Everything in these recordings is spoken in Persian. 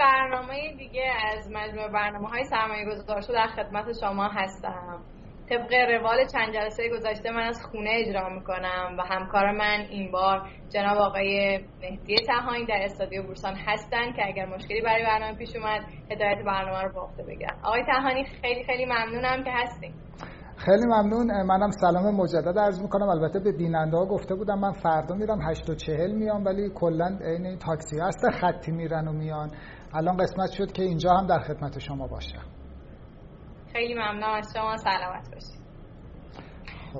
برنامه دیگه از مجموعه برنامه های سرمایه گذار در خدمت شما هستم. طبق روال چند جلسه گذشته من از خونه اجرا می‌کنم و همکار من این بار جناب آقای مهدی تهانی در استادیو بورسان هستن که اگر مشکلی برای برنامه پیش اومد هدایت برنامه رو بافته بگم. آقای تهانی خیلی خیلی ممنونم که هستیم خیلی ممنون. منم سلام مجدد عرض می‌کنم. البته به بیننده ها گفته بودم من فردا میرم 8 و 40 میام ولی کلا این تاکسی هست خطی میرن و میان. الان قسمت شد که اینجا هم در خدمت شما باشم. خیلی ممنونم از شما سلامت باشید.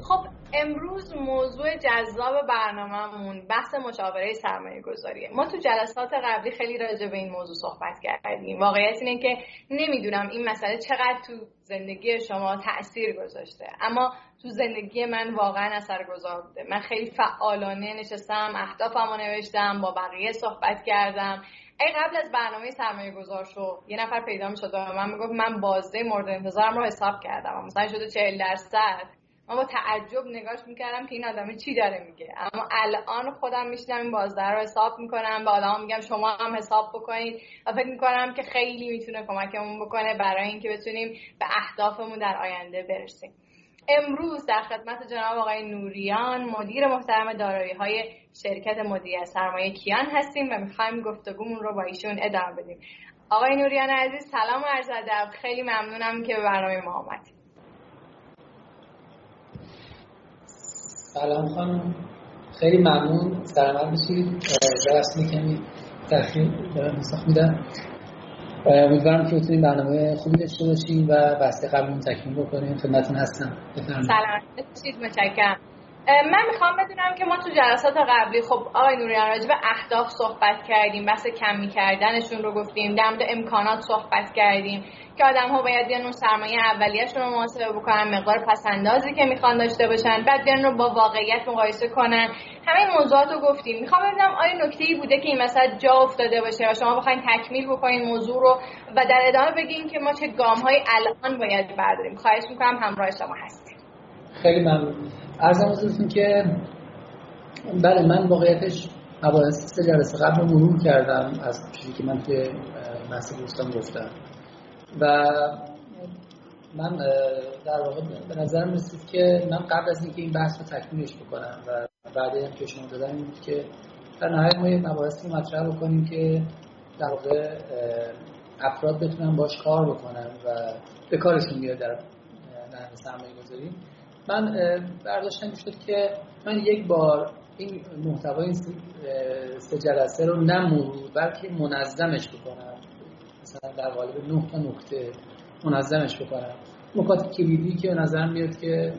خب. امروز موضوع جذاب برنامهمون بحث مشاوره سرمایه گذاریه ما تو جلسات قبلی خیلی راجع به این موضوع صحبت کردیم. واقعیت اینه که نمی‌دونم این مسئله چقدر تو زندگی شما تاثیر گذاشته. اما تو زندگی من واقعا اثر گذار بوده. من خیلی فعالانه نشستم اهدافمو نوشتم با بقیه صحبت کردم. ای قبل از برنامه سرمایه گذار شو یه نفر پیدا می شد و من می‌گفت من بازده مورد انتظارم رو حساب کردم. مثلا شده 40 درصد. من با تعجب نگاش می‌کردم که این آدم چی داره میگه. اما الان خودم میشنم این بازده رو حساب می‌کنم به آدم میگم شما هم حساب بکنید و فکر می‌کنم که خیلی می‌تونه کمکمون بکنه برای اینکه بتونیم به اهدافمون در آینده برسیم. امروز در خدمت جناب آقای نوریان مدیر محترم دارایی های شرکت مدیریت سرمایه کیان هستیم و می‌خوایم گفتگومون رو با ایشون ادامه بدیم. آقای نوریان عزیز سلام و عرض ادب. خیلی ممنونم که به برنامه ما آمدید. سلام خانم. خیلی ممنون. سلامت باشید درست می‌کنی تخیل دارم میدم. امیدوارم که بتونیم برنامه خوبی داشته باشیم و بحث قبل تکمیل بکنیم. خدمتتون هستم. سلام. باشید متشکرم. من می‌خوام بدونم که ما تو جلسات قبلی خب آقای نوریان راجع به اهداف صحبت کردیم بحث کمی کردنشون رو گفتیم در مورد امکانات صحبت کردیم که آدم ها باید بیان اون سرمایه اولیهشون رو محاسبه بکنن مقدار پسندازی که می‌خوان داشته باشن بعد بیان رو با واقعیت مقایسه کنن. همه موضوعات رو گفتیم. می‌خوام بدونم آیا نکته ای بوده که این مثلا جا افتاده باشه و شما بخواین تکمیل بکنین موضوع رو و در ادامه بگین که ما چه گام های الان باید برداریم. خواهش می‌کنم همراه شما هستیم خیلی ممنون. ارزم حضورتون که بله من واقعیتش مباحث سه جلسه قبل مرور کردم از چیزی که من که بحث دوستان گفتم. و من در واقع به نظرم رسید که من قبل از اینکه این بحث رو تکمیلش بکنم و بعد هم که شما دادم این بود که در نهایت ما یه مباحثی مطرح بکنیم که در واقع افراد بتونن باش کار بکنن و به کارشون بیاد در سرمایه گذاری من برداشتم شد که من یک بار این محتوای این سه جلسه رو نه مرور بلکه منظمش بکنم. مثلا در قالب نه تا نکته منظمش بکنم. نکات کلیدی که به نظر میاد که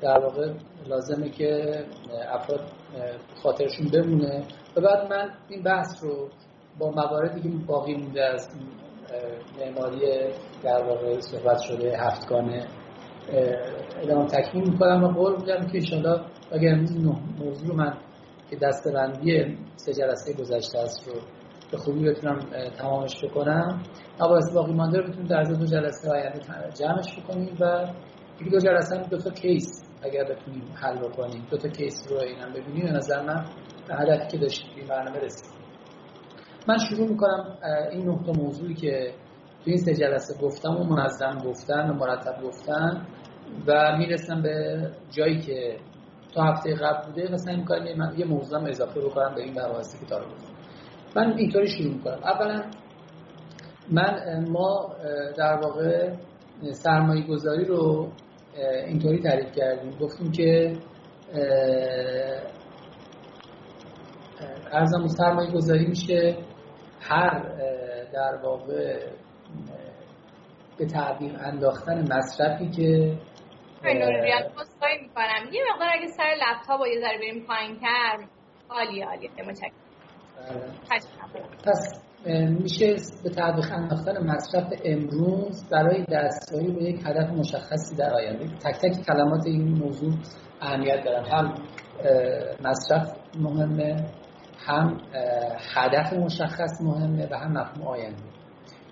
در واقع لازمه که افراد خاطرشون بمونه. و بعد من این بحث رو با مواردی که باقی مونده از معماری در واقع صحبت شده هفتگانه ادامه تکمیل می‌کنم و قول میدم که انشاءالله اگر این موضوع من که دستبندی سه جلسه گذشته است رو به خوبی بتونم تمامش بکنم مباحث باقی مانده رو بتونیم در دو جلسه آینده جمعش بکنیم و یکی دو جلسه هم دو تا کیس اگر بتونیم حل بکنیم. دو تا کیس رو اینم ببینیم. به نظر من به هدفی که داشتیم برنامه رسید من شروع می‌کنم این نقطه موضوعی که تو این سه جلسه گفتم و منظم گفتن و مرتب گفتن و می‌رسم به جایی که تا هفته قبل بوده و سعی می‌کنم من یه موضوع اضافه بکنم به این مباحثی که داره گفتم. من اینطوری شروع می‌کنم. اولا من ما در واقع سرمایه گذاری رو اینطوری تعریف کردیم. گفتیم که ارزم سرمایه گذاری میشه هر در واقع به تعبیر انداختن مصرفی که خواهی می‌کنم. یه مقدار اگه سر لپتاپ با یه ذره بریم پایین تر عالی عالی متشکرم. پس میشه به تعبیر انداختن مصرف امروز برای دستیابی به یک هدف مشخصی در آینده. تک تک کلمات این موضوع اهمیت دارن. هم مصرف مهمه هم هدف مشخص مهمه و هم مفهوم آینده.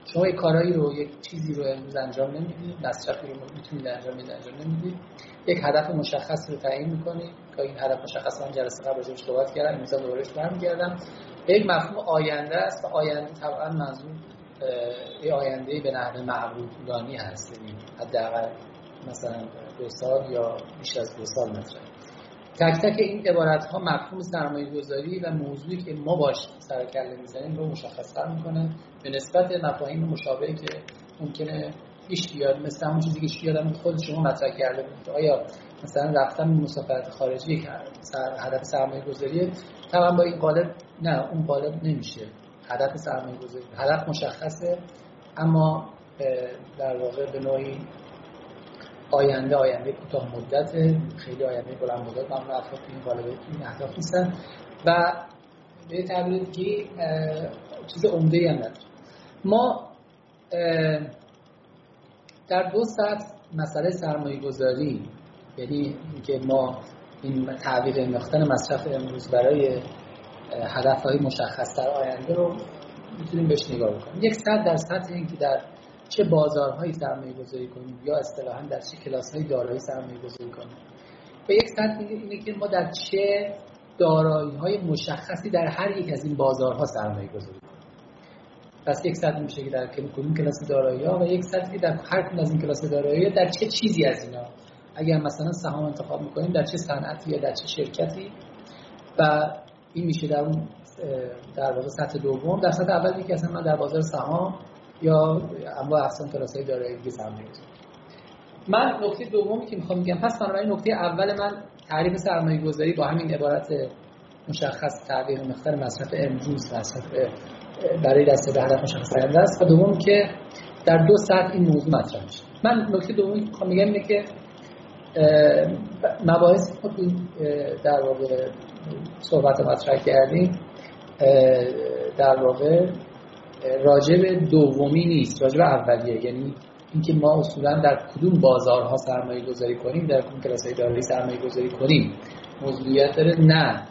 شما یک کارایی رو یک چیزی رو امروز انجام نمی‌دید مصرفی رو می‌تونید انجام بدید انجام نمی‌دید یک هدف مشخص رو تعیین می‌کنید که این هدف مشخص من جلسه قبل راجعش صحبت کردم امروز دورش برمیگردم. یک مفهوم آینده است و آینده طبعا منظور یه آینده به نحوه معقول هست یعنی حداقل مثلا دو سال یا بیش از دو سال مطرح. تک تک این عبارت ها مفهوم سرمایه گذاری و موضوعی که ما باش سر کله می‌زنیم رو مشخصتر می‌کنه. به نسبت مفاهیم مشابهی که ممکنه پیش بیاد مثل همون چیزی که یادم خود شما مطرح کرده بود. آیا مثلا رفتن مسافرت خارجی سر هدف سرمایه گذاریه طبعا با این قالب نه اون قالب نمیشه. هدف سرمایه گذاری هدف مشخصه اما در واقع به نوعی آینده آینده کوتاه مدت خیلی آینده بلند مدت. من افراد این قالب این اهداف نیستن و به تعبیر دیگه چیز عمده هم نداره ما در دو سطح مسئله سرمایه گذاری یعنی که ما این تعویق انداختن مصرف امروز برای هدف های مشخص در آینده رو می‌تونیم بهش نگاه بکنیم. یک سطح در سطح این که در چه بازارهایی سرمایه گذاری کنیم یا اصطلاحا در چه کلاس های دارایی سرمایه گذاری کنیم. و یک سطح اینه که ما در چه دارایی های مشخصی در هر یک از این بازارها سرمایه گذاری کنیم. پس یک سطح میشه که در کدوم کلاس دارایی ها و یک سطحی در هر کدوم از این کلاس دارایی در چه چیزی از اینا. اگر مثلا سهام انتخاب می‌کنیم در چه صنعتی یا در چه شرکتی. و این میشه در اون در واقع سطح دوم. در سطح اول که اصلا من در بازار سهام یا اما اقسام کلاس های دارایی سرمایه من نکته دومی که می‌خوام میگم پس بنابراین نکته اول من تعریف سرمایه گذاری با همین عبارت مشخص تعبیر مقدار مصرف امروز مصرف برای دست به هدف مشخص است. و دوم که در دو سطح این موضوع مطرح میشه. من نکته دومی که می‌خوام میگم اینه که مباحث در واقع صحبت مطرح کردیم در واقع راجب دومی نیست راجب اولیه. یعنی اینکه ما اصولا در کدوم بازارها سرمایه گذاری کنیم در کدوم کلاس های دارایی سرمایه گذاری کنیم؟ موضوعیت داره نه.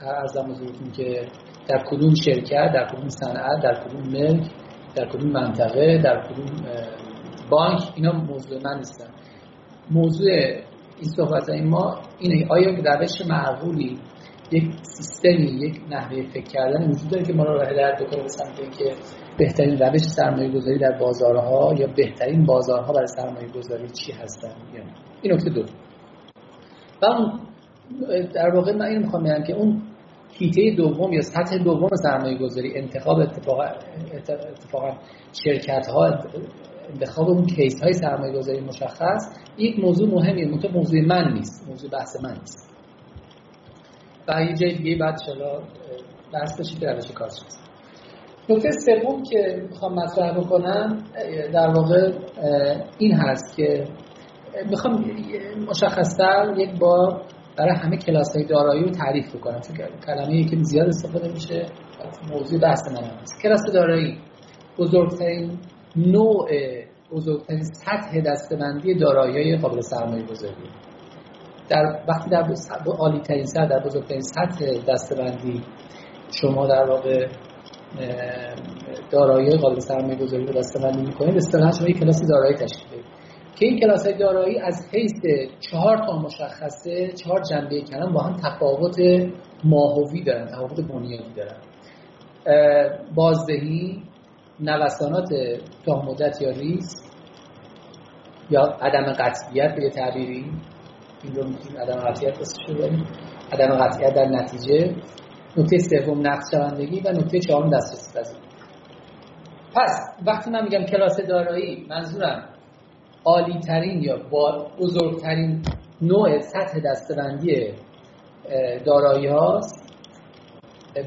از حضورتون که در کدوم شرکت در کدوم صنعت در کدوم ملک در کدوم منطقه در کدوم بانک اینا موضوع من نیستن. موضوع این صحبت این ما اینه. آیا روش معقولی یک سیستمی یک نحوه فکر کردن وجود داره که ما رو در بکنه به سمت که بهترین روش سرمایه گذاری در بازارها یا بهترین بازارها برای سرمایه گذاری چی هستن این نکته دو. و در واقع من این می‌خوام بگم که اون هیته دوم یا سطح دوم سرمایه گذاری انتخاب اتفاقا, اتفاقا شرکت ها انتخاب اون کیس های سرمایه گذاری مشخص یک موضوع مهمیه منطقه موضوع من نیست موضوع بحث من نیست. و یه جای دیگه بعد شلا بحث بشید که روش کار شد. نکته سوم که می‌خوام مطرح بکنم در واقع این هست که می‌خوام مشخصتر یک بار برای همه کلاس های دارایی رو تعریف بکنم چون کلمه که زیاد استفاده میشه موضوع بحث من هست. کلاس دارایی بزرگترین نوع بزرگترین سطح دستبندی دارایی قابل سرمایه گذاری در وقتی در عالی ترین سطح در بزرگترین سطح دستبندی شما در واقع دارایی قابل سرمایه گذاری رو دستبندی می‌کنید اصطلاحا شما یک کلاس دارایی تشکیل بدید. که این کلاس دارایی از حیث چهار تا مشخصه چهار جنبه کلام با هم تفاوت ماهوی دارن تفاوت بنیادی دارن. بازدهی نوسانات تا مدت یا ریسک یا عدم قطعیت به تعبیری. این عدم قطعیت بریم عدم قطعیت در نتیجه نکته سوم نقص شوندگی و نکته چهارم دسترسی پذیری پس وقتی من میگم کلاس دارایی منظورم عالی ترین یا بزرگترین نوع سطح دستبندی دارایی هاست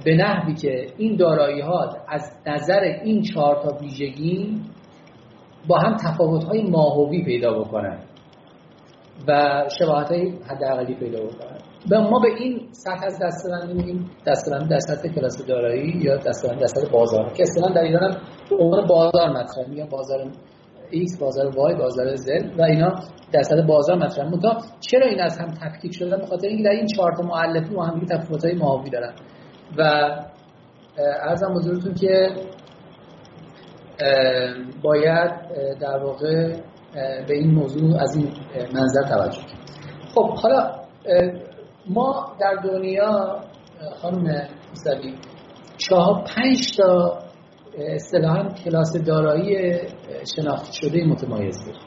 به نحوی که این دارایی ها از نظر این چهار تا ویژگی با هم تفاوت های ماهوی پیدا بکنن. و شباهت های حداقلی پیدا بکنن. و ما به این سطح از دستبندی میگیم دستبندی در سطح کلاس دارایی یا دستبندی در سطح بازار. که اصلا در ایران هم عنوان بازار مطرح میگن. بازار X بازار Y بازار Z و اینا در سطح بازار مطرح مونتا چرا این از هم تفکیک شدن به خاطر اینکه در این چهار تا مؤلفه با هم تفاوت‌های ماهوی دارن. و ارزم حضورتون که باید در واقع به این موضوع از این منظر توجه کنیم. خب حالا ما در دنیا خانم موسوی چهار پنج تا اصطلاحا کلاس دارایی شناخته شده متمایز داره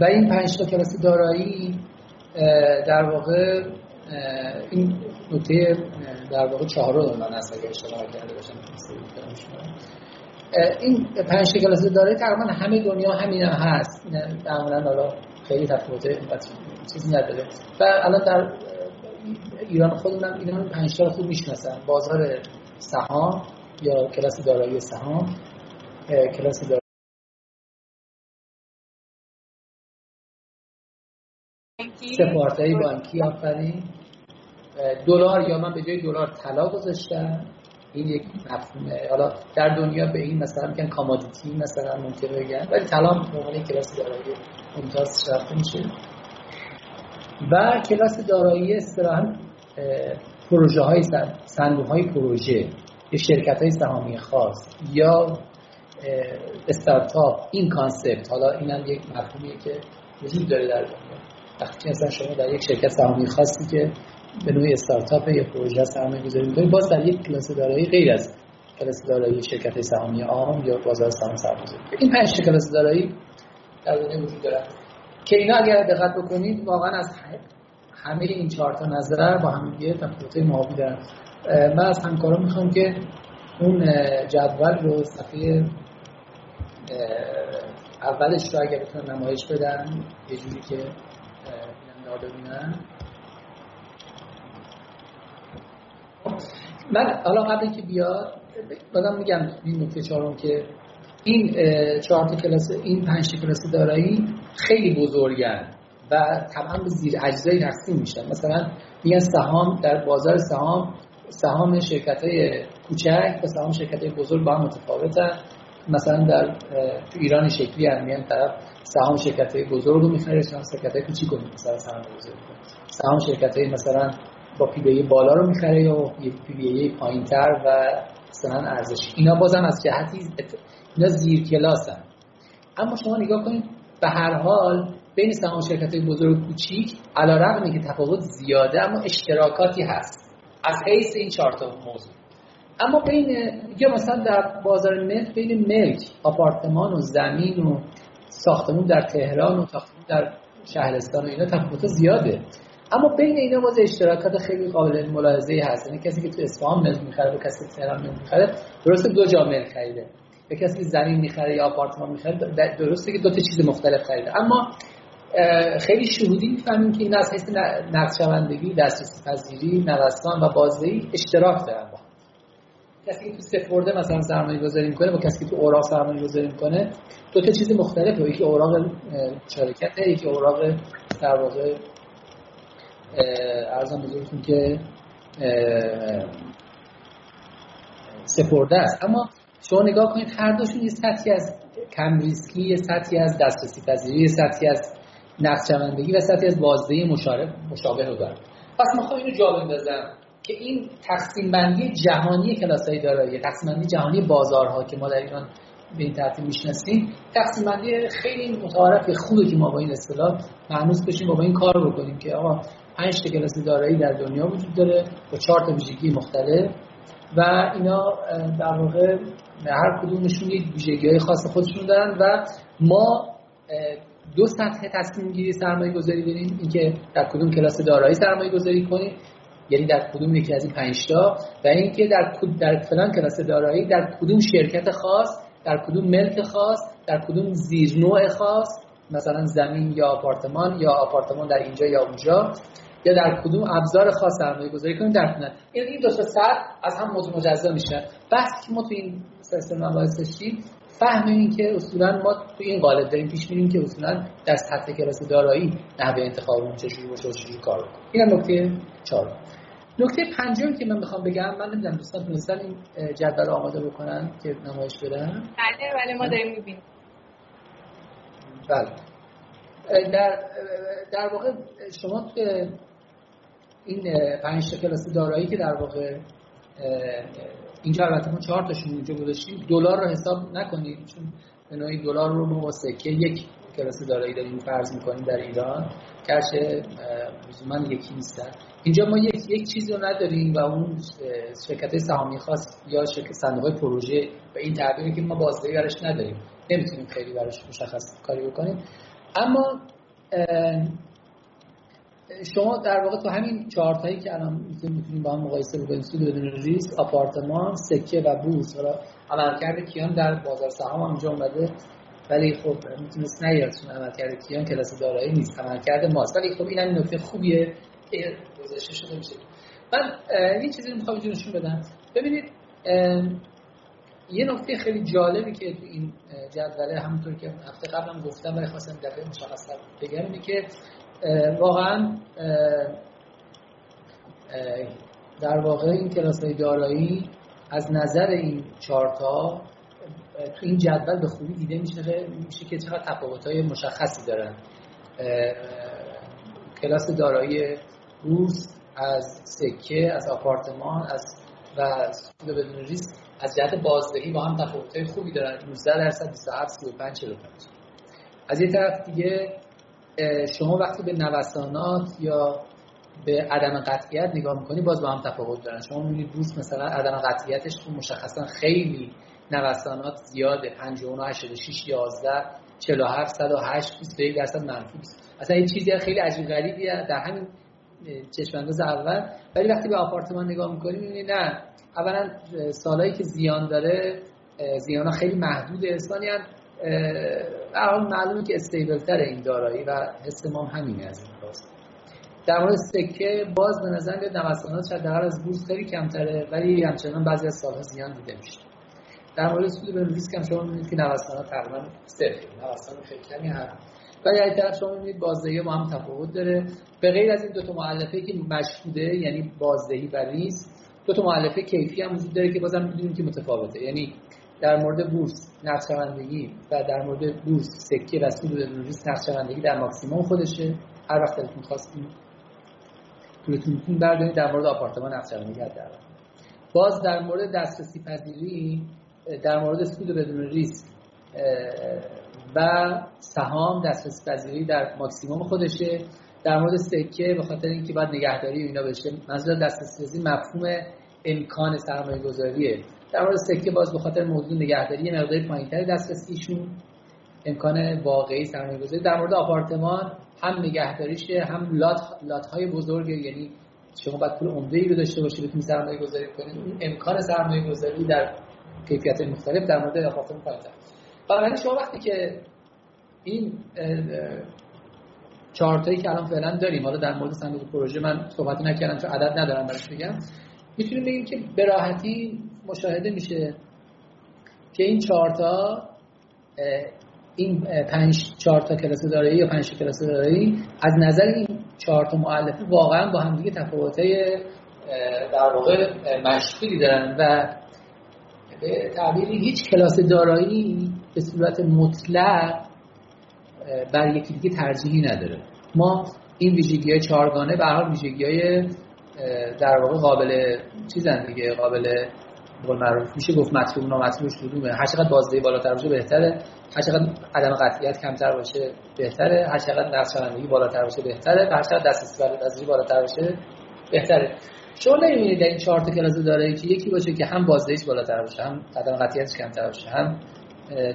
و این پنج تا کلاس دارایی در واقع این نکته در واقع چهار رو من از اگر اشتباه کرده باشم این پنج کلاس دارایی تقریبا همه دنیا همین هم هست. معمولا حالا خیلی تفاوت چیزی نداره. و الان در ایران خودمون اینا پنج تا خوب می‌شناسن. بازار سهام یا کلاس دارایی سهام کلاس دارایی سپارتایی بانکی آفرین. دلار یا من به جای دلار طلا گذاشتم. این یک مفهومه. حالا در دنیا به این مثلا میگن commodity مثلا ممکن بگن ولی طلا به عنوان کلاس دارایی ممتاز شناخته میشه. و کلاس دارایی اصطلاحا پروژه های صندوق های پروژه یا شرکت های سهامی خاص یا استارتاپ. این concept حالا اینم یک مفهومیه که وجود داره در دنیا. وقتی مثلا شما در یک شرکت سهامی خاصی که به نوعی استارتاپ یا پروژه سرمایه گذاری می‌کنید باز در یک کلاس دارایی غیر از کلاس دارایی شرکت سهامی عام یا بازار سهام سرمایه این پنج کلاس دارایی در دنیا وجود داره که اینا اگر دقت بکنید واقعا از همه این چهار تا نظر با هم دیگه تفاوت ماهی دارن. من از همکاران می‌خوام که اون جدول رو صفحه اولش رو اگر بتونن نمایش بدن یه جوری که اینا من حالا قبل که بیاد بازم میگم این نکته چهارم که این چهار کلاس این پنج کلاس دارایی خیلی بزرگن و طبعا به زیر اجزایی تقسیم میشن. مثلا میگن سهام در بازار سهام سهام شرکت های کوچک و سهام شرکت های بزرگ با هم متفاوتن. مثلا در تو ایران شکلی هم میگن طرف سهام شرکت های بزرگ رو می‌خره سهام شرکت های کوچیک رو مثلا سهام بزرگ سهام شرکت های مثلا با P/B بالا رو می‌خره یا P/B پایین تر و مثلا ارزش. اینا بازم از جهتی اینا زیر کلاسن. اما شما نگاه کنید به هر حال بین سهام شرکت بزرگ و کوچیک علیرغم که تفاوت زیاده اما اشتراکاتی هست. از حیث این چهار تا موضوع. اما بین یا مثلا در بازار ملک بین ملک آپارتمان و زمین و ساختمون در تهران و ساختمون در شهرستان و اینا تفاوت زیاده. اما بین اینا باز اشتراکات خیلی قابل ملاحظه هست. یعنی کسی که تو اصفهان ملک می‌خره و کسی که تهران ملک می‌خره درسته دو جا ملک خریده. به کسی که زمین می‌خره یا آپارتمان می‌خره درسته که دو تا چیز مختلف خریده. اما خیلی شهودی می‌فهمیم که این از حیث نقشبندگی دسترسی پذیری نوسان و بازدهی اشتراک دارن با کسی که تو سپرده مثلا سرمایه گذاری می‌کنه با کسی که تو اوراق سرمایه گذاری می‌کنه دو تا چیز مختلفه. یکی اوراق شرکت یکی اوراق در ارزم بزرگتون که سپرده است. اما شما نگاه کنید هر دوشون یه سطحی از کم ریسکی یه سطحی از دسترسی پذیری یه سطحی از نقشبندگی و سطحی از بازده مشابه رو دارم پس ما اینو جا بندازم که این تقسیم بندی جهانی کلاس های دارایی تقسیم بندی جهانی بازارها که ما در ایران به این ترتیب می‌شناسیم. تقسیم بندی خیلی متعارف خوبه که ما با این اصطلاح معنوس بشیم و با این کار بکنیم که آقا پنج تا کلاس دارایی در دنیا وجود داره با چهار تا ویژگی مختلف و اینا در واقع هر کدومشون یک ویژگی های خاص خودشون دارن و ما دو سطح تصمیم گیری سرمایه گذاری داریم اینکه در کدوم کلاس دارایی سرمایه گذاری کنیم یعنی در کدوم یکی از این پنج تا و اینکه در در فلان کلاس دارایی در کدوم شرکت خاص در کدوم ملک خاص در کدوم زیرنوع خاص مثلا زمین یا آپارتمان یا آپارتمان در اینجا یا اونجا یا در کدوم ابزار خاص سرمایه گذاری کنیم در کنن این این دو تا از هم مجزا میشه بحث که ما تو این سیستم مباحث داشتیم فهم این که اصولا ما تو این قالب داریم پیش میریم که اصولا در سطح کلاس دارایی نحوه انتخابمون چجوری باشه و چجوری کار بکنیم این نکته چهارم. نکته پنجمی که من می‌خوام بگم من نمی‌دونم دوستان تونستن این جدول آماده بکنن که نمایش بدن؟ بله بله ما داریم می‌بینیم. بله. در در واقع شما این پنج تا کلاس دارایی که در واقع اینجا البته ما چهار تاشون اینجا گذاشتیم دلار رو حساب نکنید چون به نوعی دلار رو ما با سکه یک کلاس دارایی داریم فرض می‌کنیم در ایران. گرچه لزوما یکی نیستن. اینجا ما یک یک چیزی رو نداریم و اون شرکت سهامی خاص یا شرکت صندوق پروژه و این تعبیری که ما بازدهی براش نداریم. نمی‌تونیم خیلی براش مشخص کاری بکنیم. اما شما در واقع تو همین چارت هایی که الان می‌تونیم با هم مقایسه بکنیم سود بدون ریسک آپارتمان سکه و بورس. حالا عملکرد کیان در بازار سهام هم اومده. ولی خب می‌تونست نیاد چون عملکرد کیان کلاس دارایی نیست عملکرد ماست. ولی خب این هم نکته خوبیه که گذاشته شده میشه من یه چیزی می‌خوام اینجا نشون بدم. ببینید یه نکته خیلی جالبی که تو این جدوله همونطور که هفته قبلم گفتم ولی خواستم دفعه مشخص بگم اینه که واقعا در واقع این کلاس های دارایی از نظر این چارتا تو این جدول به خوبی دیده میشه میشه که چقدر تفاوت های مشخصی دارن. کلاس دارایی بورس از سکه از آپارتمان از و سود بدون ریسک از جهت بازدهی با هم تفاوت های خوبی دارن. 19 درصد 27 35 45 از یه طرف دیگه شما وقتی به نوسانات یا به عدم قطعیت نگاه می‌کنی باز با هم تفاوت دارن. شما می‌بینید بورس مثلا عدم قطعیتش تو مشخصا خیلی نوسانات زیاده. 59 86 11 47 108 21 درصد منفی اصلا این چیزی خیلی عجیب غریبیه. در همین چشم انداز اول. ولی وقتی به آپارتمان نگاه می‌کنی می‌بینی نه. اولا سالایی که زیان داره زیان ها خیلی محدوده. ثانیا حال معلومه که استیبل تر این دارایی و حس ما همینه از این راست. در مورد سکه باز به نظر میاد نوسانات شاید از بورس خیلی کمتره ولی همچنان بعضی از سالها زیان دیده میشه. در مورد سود به ریسک هم شما می‌بینید که نوسانات تقریبا صفر نوسان خیلی کمی هست. ولی از طرف شما می‌بینید بازدهی با هم تفاوت داره. به غیر از این دو تا مؤلفه که مشهوده یعنی بازدهی و ریسک دو تا مؤلفه کیفی هم وجود داره که بازم می‌دونیم که متفاوته. یعنی در مورد بورس نقشوندگی و در مورد بورس سکه و سود بدون ریسک نقشوندگی در ماکسیموم خودشه. هر وقت دلتون خواستیم پولتون بردارید در مورد آپارتمان نقشوندگی در باز در مورد دسترسی پذیری در مورد سود بدون ریسک و سهام دسترسی پذیری در ماکسیموم خودشه. در مورد سکه به خاطر اینکه باید نگهداری اینا بشه منظور دسترسی مفهوم امکان سرمایه گذاریه در مورد سکه باز به خاطر موضوع نگهداری یه مقداری پایینتر دسترسیشون امکان واقعی سرمایه گذاری در مورد آپارتمان هم نگهداریشه هم لات, لات های بزرگ یعنی شما باید پول عمده ای رو داشته باشید بتونید سرمایه گذاری کنید امکان سرمایه گذاری در کیفیت مختلف در مورد آپارتمان پایینتر بنابراین شما وقتی که این چارتایی که الان فعلا داریم حالا در مورد صندوق پروژه من صحبت نکردم چون عدد ندارم براش بگم می‌تونیم بگیم که به راحتی مشاهده میشه که این چهارتا این پنج چهار تا کلاس دارایی یا پنج کلاس دارایی از نظر این چهار تا مؤلفه واقعا با هم دیگه تفاوتای در واقع مشکلی دارن و به تعبیری هیچ کلاس دارایی به صورت مطلق بر یکی دیگه ترجیحی نداره. ما این ویژگی های چهارگانه به حال ویژگی های در واقع قابل چیزن دیگه قابل قول معروف میشه گفت مطلوب نامطلوبش کدومه. هر چقدر بازدهی بالاتر باشه بهتره. هر چقدر عدم قطعیت کمتر باشه بهتره. هر چقدر نقش بالاتر باشه بهتره. هر چقدر دسترسی بالاتر باشه بهتره. شما نمی‌بینید در این چهار تا کلاس داره که یکی باشه که هم بازدهیش بالاتر باشه هم عدم قطعیتش کمتر باشه هم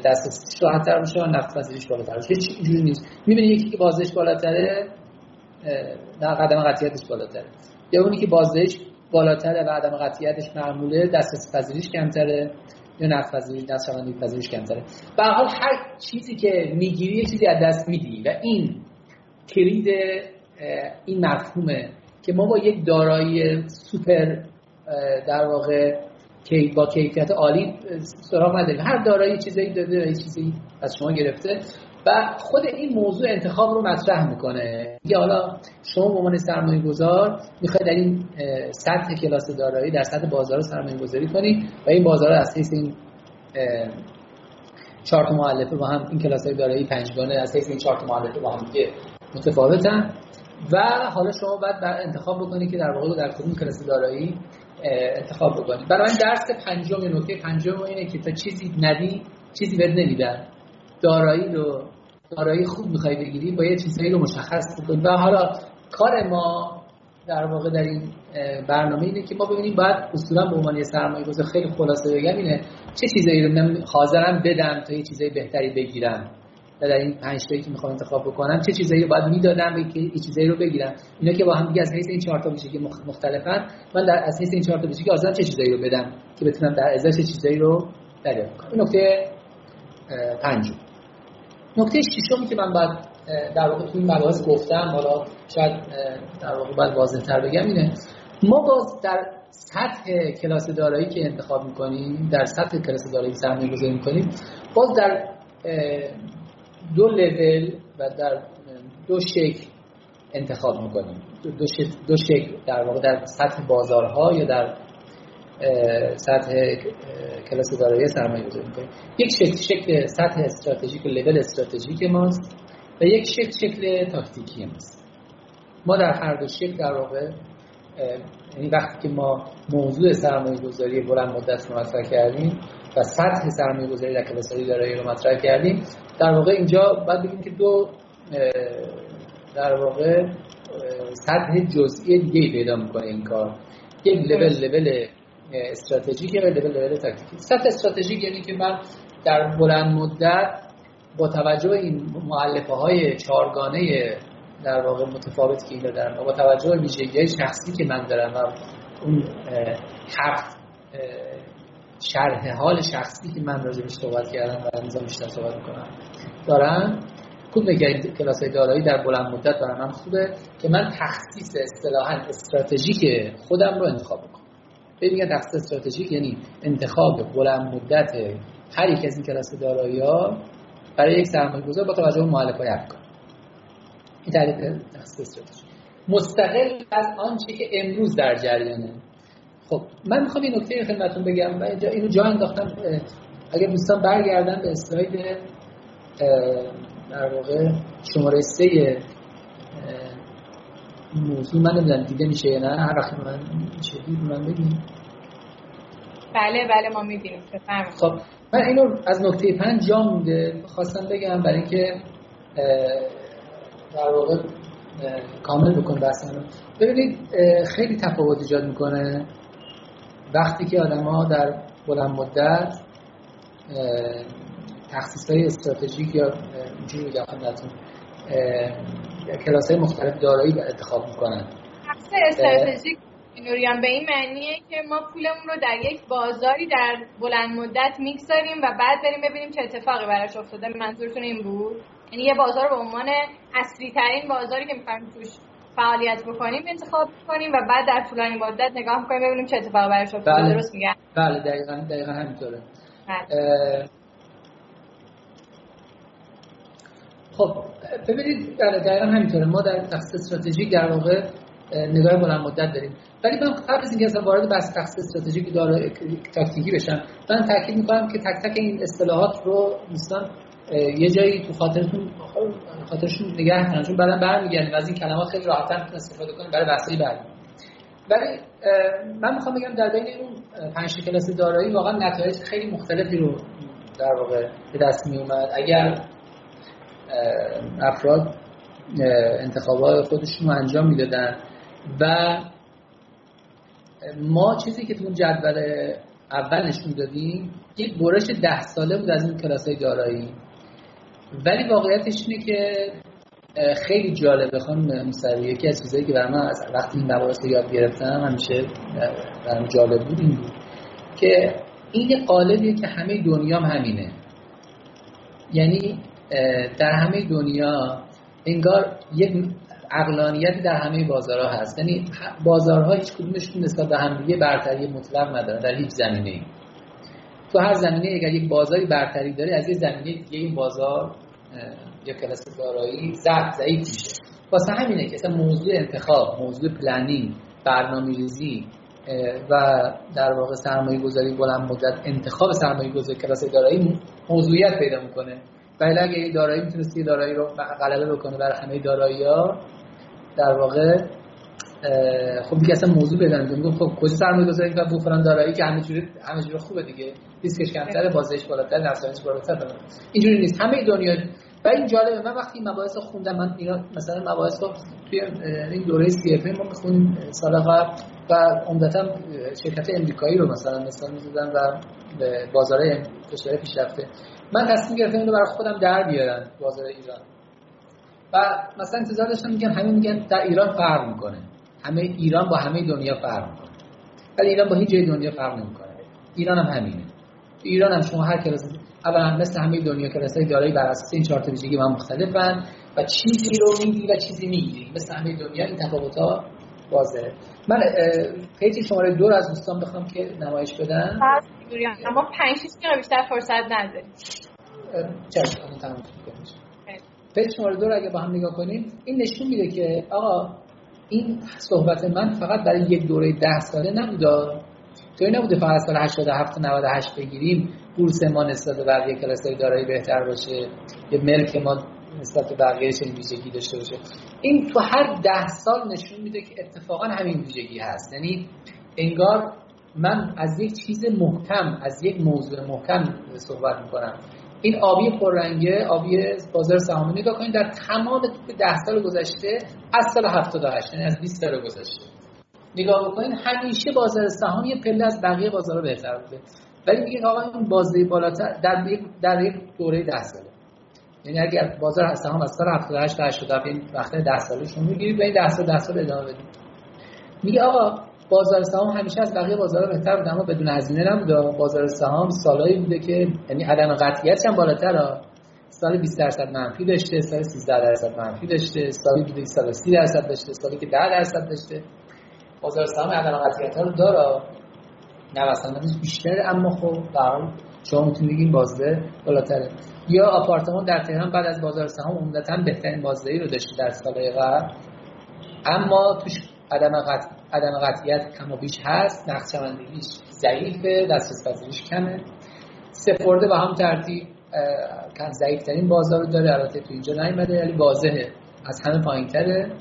دسترسیش راحت‌تر باشه و نقد پذیریش بالاتر باشه. هیچ اینجوری نیست. می‌بینید یکی که بازدهیش بالاتره نه قدم قطعیتش بالاتره. یا اونی که بازدهیش بالاتره و عدم قطعیتش معموله دسترسی پذیریش کمتره یا نقد پذیری دست پذیریش کمتره. به حال هر چیزی که می‌گیری چیزی از دست میدی و این کلید این مفهومه که ما با یک دارایی سوپر در واقع با کیفیت عالی سراغ نداریم. هر دارایی چیزی داده چیزی از شما گرفته و خود این موضوع انتخاب رو مطرح می‌کنه. یا حالا شما به عنوان سرمایه گذار می‌خواید در این سطح کلاس دارایی در سطح بازار سرمایه گذاری کنی و این بازار از حیث این چهار معلفه با هم این کلاس های دارایی پنجگانه از حیث این چهار معلفه با هم دیگه متفاوتن. و حالا شما باید بر انتخاب بکنید که در واقع در کدوم کلاس دارایی انتخاب بکنید برای من درس پنجم نکته پنجم اینه که تا چیزی ندی چیزی بد نمیدن. دارایی رو دارایی خوب می‌خوای بگیری با یه چیزایی رو مشخص بکنی و حالا کار ما در واقع در این برنامه اینه که ما ببینیم باید اصولا به عنوان سرمایه گذار خیلی خلاصه بگم اینه چه چیزایی رو من حاضرم بدم تا یه چیزای بهتری بگیرم. و در این پنج تایی که می‌خوام انتخاب بکنم چه چیزایی باید می‌دادم که این چیزایی رو بگیرم؟ اینا که با هم دیگه از حیث این چهار تا ویژگی مختلفن من در از حیث این چهار تا ویژگی حاضرم چه چیزایی رو بدم که بتونم در ازاش چه چیزایی رو دریافت کنم؟ این نکته پنجم نکته ششمی که من باید در واقع توی این مباحث گفتم حالا شاید در واقع باید واضح‌تر بگم اینه. ما باز در سطح کلاس دارایی که انتخاب می‌کنیم در سطح کلاس دارایی سرمایه گذاری می‌کنیم باز در دو لول و در دو شکل انتخاب می‌کنیم. دو, دو شکل در واقع در سطح بازارها یا در سطح کلاس دارایی سرمایه گذاری می‌کنیم. یک شکل شکل سطح استراتژیک و لول استراتژیک ماست و یک شکل شکل تاکتیکی ماست. ما در هر دو شکل در واقع یعنی وقتی که ما موضوع سرمایه گذاری بلند مدت مطرح کردیم و سطح سرمایه گذاری در کلاس دارایی رو مطرح کردیم. در واقع اینجا باید بگیم که دو در واقع سطح جزئی دیگه پیدا می‌کنه این کار. یک لول لول استراتژیک و لول لول تاکتیکی. سطح استراتژیک یعنی که من در بلند مدت با توجه این معلفه های چارگانه در واقع متفاوت که این دارم و با توجه به ویژگی شخصی که من دارم و اون هفت شرح حال شخصی که من راجبش صحبت کردم و نظام بیشتر صحبت می‌کنم. دارم خوب بگه کلاس دارایی در بلند مدت برای من خوبه که من تخصیص اصطلاحا استراتژیک خودم رو انتخاب بکنم ببینید تخصیص استراتژیک یعنی انتخاب بلند مدت هر یک از این کلاس دارایی ها برای یک سرمایه گذار با توجه به مؤلفه های افکار. این تعریف تخصیص استراتژیک. مستقل از آنچه که امروز در جریانه. خب من می‌خوام این نکته خدمتتون بگم. و اینجا اینو جا انداختم اگر دوستان برگردن به اسلاید در واقع شماره سه موضوع. من نمی‌دونم دیده میشه یا نه. هر وقت من شدید من بگیم. بله بله ما می‌بینیم. خب من اینو از نکته پنج جا مونده. خواستم بگم برای اینکه در واقع کامل بکن بحث ببینید خیلی تفاوت ایجاد می‌کنه. وقتی که آدم ها در بلند مدت تخصیص های استراتژیک یا اینجوری میگم خدمتتون کلاس های مختلف دارایی انتخاب می‌کنن. تخصیص استراتژیک نوریان به این معنیه که ما پولمون رو در یک بازاری در بلند مدت می‌گذاریم و بعد بریم ببینیم چه اتفاقی براش افتاده. منظورتون این بود؟ یعنی یه بازار به عنوان اصلی ترین بازاری که می‌خوایم توش فعالیت بکنیم انتخاب کنیم و بعد در طولانی مدت نگاه می‌کنیم ببینیم چه اتفاقی براش افتاده بله. درست میگم بله دقیقاً دقیقاً همینطوره. خب ببینید بله دقیقا همینطوره ما در تخصیص استراتژیک در واقع نگاه بلند مدت داریم ولی من قبل از اینکه وارد بحث تخصیص استراتژیک داره تاکتیکی بشم من تاکید می‌کنم که تک تک این اصطلاحات رو دوستان یه جایی تو خاطرتون خاطرشون نگه کنن چون بعدا برمیگردیم از این کلمات خیلی راحت‌تر استفاده کنیم. برای بحثی بعد ولی من می‌خوام بگم در بین اون پنج کلاس دارایی واقعا نتایج خیلی مختلفی رو در واقع به دست می اومد اگر افراد انتخابات خودشون رو انجام می‌دادن و ما چیزی که تو اون جدول اول نشون دادیم یک برش ده ساله بود از این کلاس های دارایی. ولی واقعیتش اینه که خیلی جالبه خانم موسوی. یکی از چیزایی که برای من از وقتی این مباحث یاد گرفتم همیشه برام جالب بود این بود که این قالبیه که همه دنیا هم همینه. یعنی در همه دنیا انگار یک اقلانیتی در همه بازارها هست. یعنی بازارها هیچ کدومشون نسبت به همدیگه برتری مطلق ندارن در هیچ زمینه ای تو هر زمینه اگر یک بازاری برتری داره از یک زمینه دیگه این بازار یا کلاس دارایی ضعف ضعیف میشه. واسه همینه که اصلا موضوع انتخاب موضوع پلنینگ برنامه‌ریزی و در واقع سرمایه گذاری بلند مدت انتخاب سرمایه گذاری کلاس دارایی موضوعیت پیدا می‌کنه. ولی اگه دارایی می‌تونست یه دارایی رو غلبه بکنه برای همه دارایی ها در واقع خب دیگه اصلا موضوع بدن میگم خب کجا سرمایه گذاری و دارایی که همه جوری همه جوری خوبه دیگه. ریسکش کمتره بازش بالاتر نفسانش بالاتر. اینجوری نیست. همه دنیا و این جالبه. من وقتی مباحث خوندم من مثلا مباحث رو توی این دوره سی اف ما می‌خونیم سال قبل. و عمدتا شرکت امریکایی رو مثلا مثلا می‌زدن و بازار کشور پیشرفته. من تصمیم گرفتم اینو برای خودم در بیارم بازار ایران. و مثلا انتظار داشتم میگن همه میگن در ایران فرق می‌کنه. همه ایران با همه دنیا فرق می‌کنه. ولی ایران با هیچ جای دنیا فرق نمی‌کنه. ایران هم همینه. ایران هم شما هر کلاس اولا مثل همه دنیا کلاسای دارایی بر اساس این چهار تا ویژگی من مختلفن و چیزی رو می‌گیری و چیزی می‌گیری مثل همه دنیا این تفاوت ها واضحه. من page شماره دو رو از دوستان بخوام که نمایش بدن. اما 5 6 دقیقه بیشتر فرصت نداریم چشم page شماره دو رو اگه با هم نگاه کنیم این نشون میده که آقا این صحبت من فقط برای یک دوره ده ساله نبوده. تو نبوده فقط سال 87 98 بگیریم بورس ما نسبت به بقیه کلاسای دارایی بهتر باشه. یه ملک ما نسبت به بقیه چنین ویژگی داشته باشه. این تو هر ده سال نشون میده که اتفاقا همین ویژگی هست. یعنی انگار من از یک چیز محکم از یک موضوع محکم صحبت می‌کنم. این آبی پررنگه آبی بازار سهامی. نگاه کنید در تمام ده سال گذشته از سال 78 یعنی از 20 سال گذشته. نگاه بکنید همیشه بازار سهام یه پله از بقیه بازارها بهتر بوده. ولی میگه آقا این بازده بالاتر در یک در یک دوره 10 ساله. یعنی اگر بازار سهام از سال 78 تا 87 این وقت 10 ساله شما می‌گیرید و این 10 سال 10 سال ادامه بدید. میگه آقا بازار سهام همیشه از بقیه بازارها بهتر بوده اما بدون هزینه نبوده بازار سهام سالایی بوده که یعنی عدم قطعیت هم بالاتره سال 20 درصد منفی داشته سال 13 درصد منفی داشته سالی بوده سال 30 درصد داشته سالی که 10 درصد داشته. بازار سهام عدم قطعیت ها رو داره. نه مثلا بیشتر اما خب در شما می‌تونید بگین بازده بالاتره. یا آپارتمان در تهران بعد از بازار سهام عمدتا بهترین بازدهی رو داشته در سالهای قبل. اما توش عدم قطع عدم قطعیت کم و بیش هست نقشه‌بندیش ضعیفه دسترس پذیریش کمه. سپرده به هم ترتیب کم ضعیفترین بازار رو داره البته تو اینجا نیومده ولی واضحه. از همه پایینتره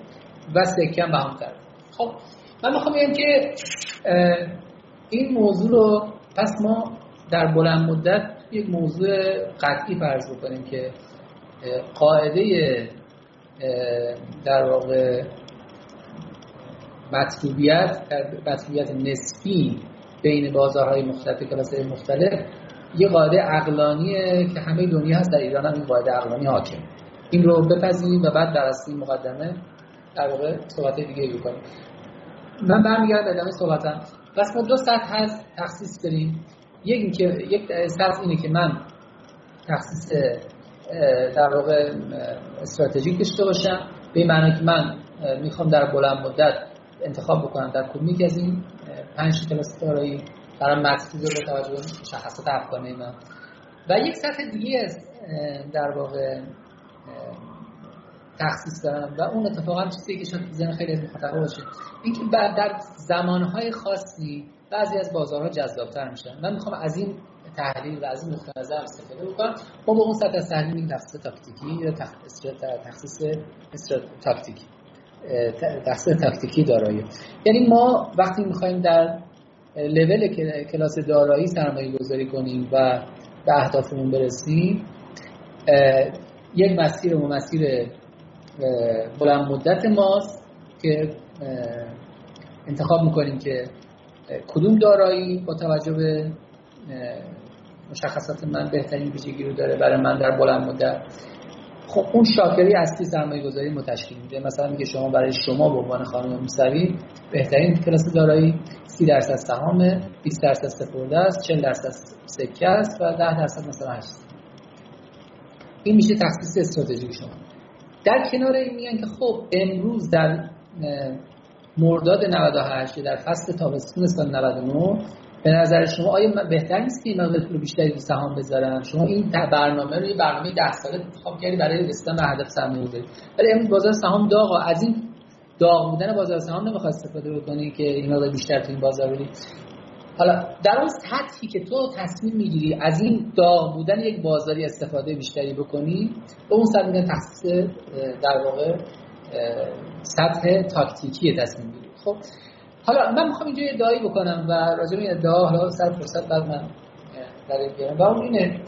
و سکه به هم ترتیب. خب من می‌خوام بگم که این موضوع رو پس ما در بلند مدت یک موضوع قطعی فرض بکنیم که قاعده در واقع مطلوبیت مطلوبیت نسبی بین بازارهای مختلف کلاس مختلف یه قاعده عقلانیه که همه دنیا هست در ایران هم این قاعده عقلانی حاکم این رو بپذیریم و بعد در اصلی مقدمه در واقع صحبت دیگه بکنیم. من برمیگردم به ادامه صحبتم. پس ما دو سطح هست تخصیص داریم. یک اینکه یک سطح اینه که من تخصیص در واقع استراتژیک داشته باشم به معنی که من می‌خوام در بلند مدت انتخاب بکنم در کدوم از این پنج کلاس دارایی برام مطلوب به توجه مشخصات افغانه من و یک سطح دیگه است در واقع تخصیص دارم و اون اتفاقا چیزی که شاید زن خیلی از مخاطبا باشه. اینکه در زمانهای خاصی بعضی از بازارها جذابتر میشن. من می‌خوام از این تحلیل و از این نقطه نظر استفاده بکنم. ما به اون سطح از تحلیل میگیم تخصیص تاکتیکی یا تخصیص تاکتیکی. تخصیص تاکتیکی دارایی. یعنی ما وقتی می‌خوایم در لول کلاس دارایی سرمایه گذاری کنیم و به اهدافمون برسیم یک مسیر و مسیر بلند مدت ماست که انتخاب می‌کنیم که کدوم دارایی با توجه به مشخصات من بهترین ویژگی رو داره برای من در بلند مدت. خب اون شاکری اصلی سرمایه گذاری متشکل میده. مثلا میگه شما برای شما به عنوان خانم موسوی بهترین کلاس دارایی 30 درصد سهام 20 درصد سپرده است 40 درصد سکه است و 10 درصد مثلا هست این میشه تخصیص استراتژیک شما. در کنار این میگن که خب امروز در مرداد 98 در فصل تابستون سال 99 به نظر شما آیا بهتر نیست که مقدار پول بیشتری رو سهام بذارن؟ شما این برنامه رو یه برنامه 10 ساله انتخاب کردی برای رسیدن به هدف سرمایه‌گذاری ولی امروز بازار سهام داغ از این داغ بودن بازار سهام نمی‌خواد استفاده بکنی که این مقدار بیشتر تو این بازار بری حالا در اون سطحی که تو تصمیم می‌گیری از این داغ بودن یک بازاری استفاده بیشتری بکنی به اون سطح میگن در واقع سطح تاکتیکی تصمیم گیری خب حالا من می‌خوام اینجا ادعایی بکنم و راجع به این ادعا حالا سر فرصت بعد من در بیارم. و اون اینه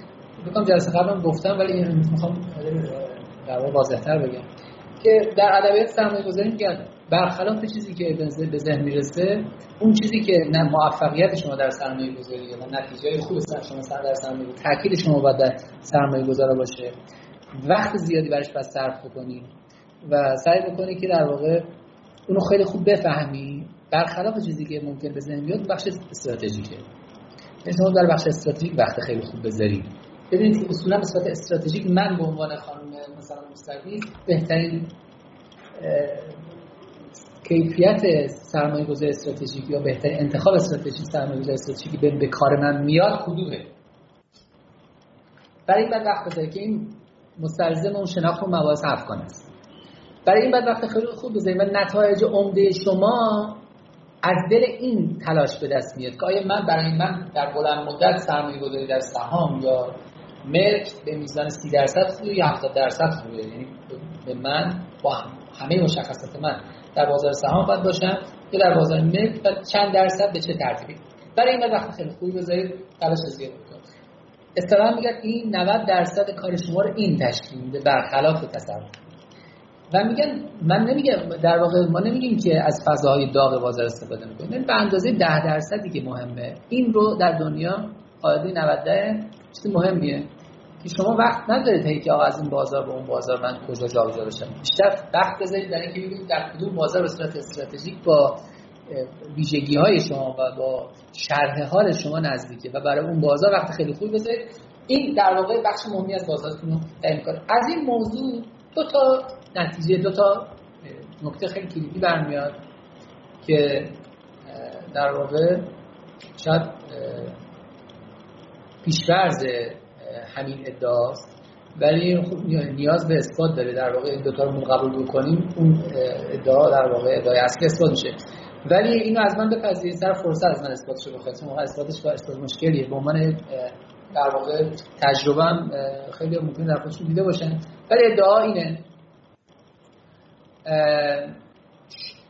میگم جلسه قبلم گفتم ولی می‌خوام در واضح‌تر بگم. که در ادبیات سرمایه گذاری میگن برخلاف چیزی که به ذهن می‌رسه اون چیزی که نه موفقیت شما در سرمایه گذاری یا نتیجه خوب شما سر در سرمایه تاکید شما باید در سرمایه گذاره باشه. وقت زیادی برش پس صرف بکنی و سعی بکنی که در واقع اونو خیلی خوب بفهمی. برخلاف چیزی که ممکن به ذهن بیاد بخش استراتژیکه. شما در بخش استراتژیک وقت خیلی خوب بذارید ببینید که اصولا به صورت استراتژیک من به عنوان خانم مثلا مستقی بهترین کیفیت سرمایه گذار استراتژیک یا بهترین انتخاب استراتژی سرمایه گذار استراتژیکی به, به کار من میاد کدومه؟ برای این بعد وقت بذارید که این مستلزم اون شناخت و مباحث افغان است. برای این بعد وقت خیلی خوب بذارید. و نتایج عمده شما از دل این تلاش به دست میاد که آیا من برای من در بلند مدت سرمایه گذاری در سهام یا ملک به میزان 30 درصد خوبه یا 70 درصد خوبه؟ یعنی به من با همه مشخصات من در بازار سهام باید باشم یا در بازار ملک و چند درصد به چه ترتیبی؟ برای این وقت خیلی خوبی بذارید تلاش زیاد اصطلاحا میگن این 90 درصد کار شما رو این تشکیل میده برخلاف تصور. و میگن من نمیگم در واقع ما نمیگیم که از فضاهای داغ بازار استفاده می‌کنیم. به اندازه 10 درصدی که مهمه. این رو در دنیا قاعده 90 چیز مهمیه که شما وقت ندارید هی که آقا از این بازار به اون بازار من کجا جابجا بشم. بیشتر وقت بذارید برای اینکه ببینید در کدوم بازار به صورت استراتژیک با ویژگی های شما و با شرح حال شما نزدیکه و برای اون بازار وقت خیلی خوب بذارید. این در واقع بخش مهمی از بازارتون رو تعیین از این موضوع دو تا نتیجه دو تا نکته خیلی کلیدی برمیاد که در واقع شاید پیشورز همین ادعاست ولی خب نیاز به اثبات داره در واقع این دوتا رو قبول بکنیم. اون ادعا در واقع ادعای اصلی اثبات میشه. ولی اینو از من بپذیرید. سر فرصت از من اثبات شده بخواید. موقع اثباتش با اثبات مشکلیه. به عنوان در واقع تجربه خیلی ممکن در خودشون دیده باشن. ولی ادعا اینه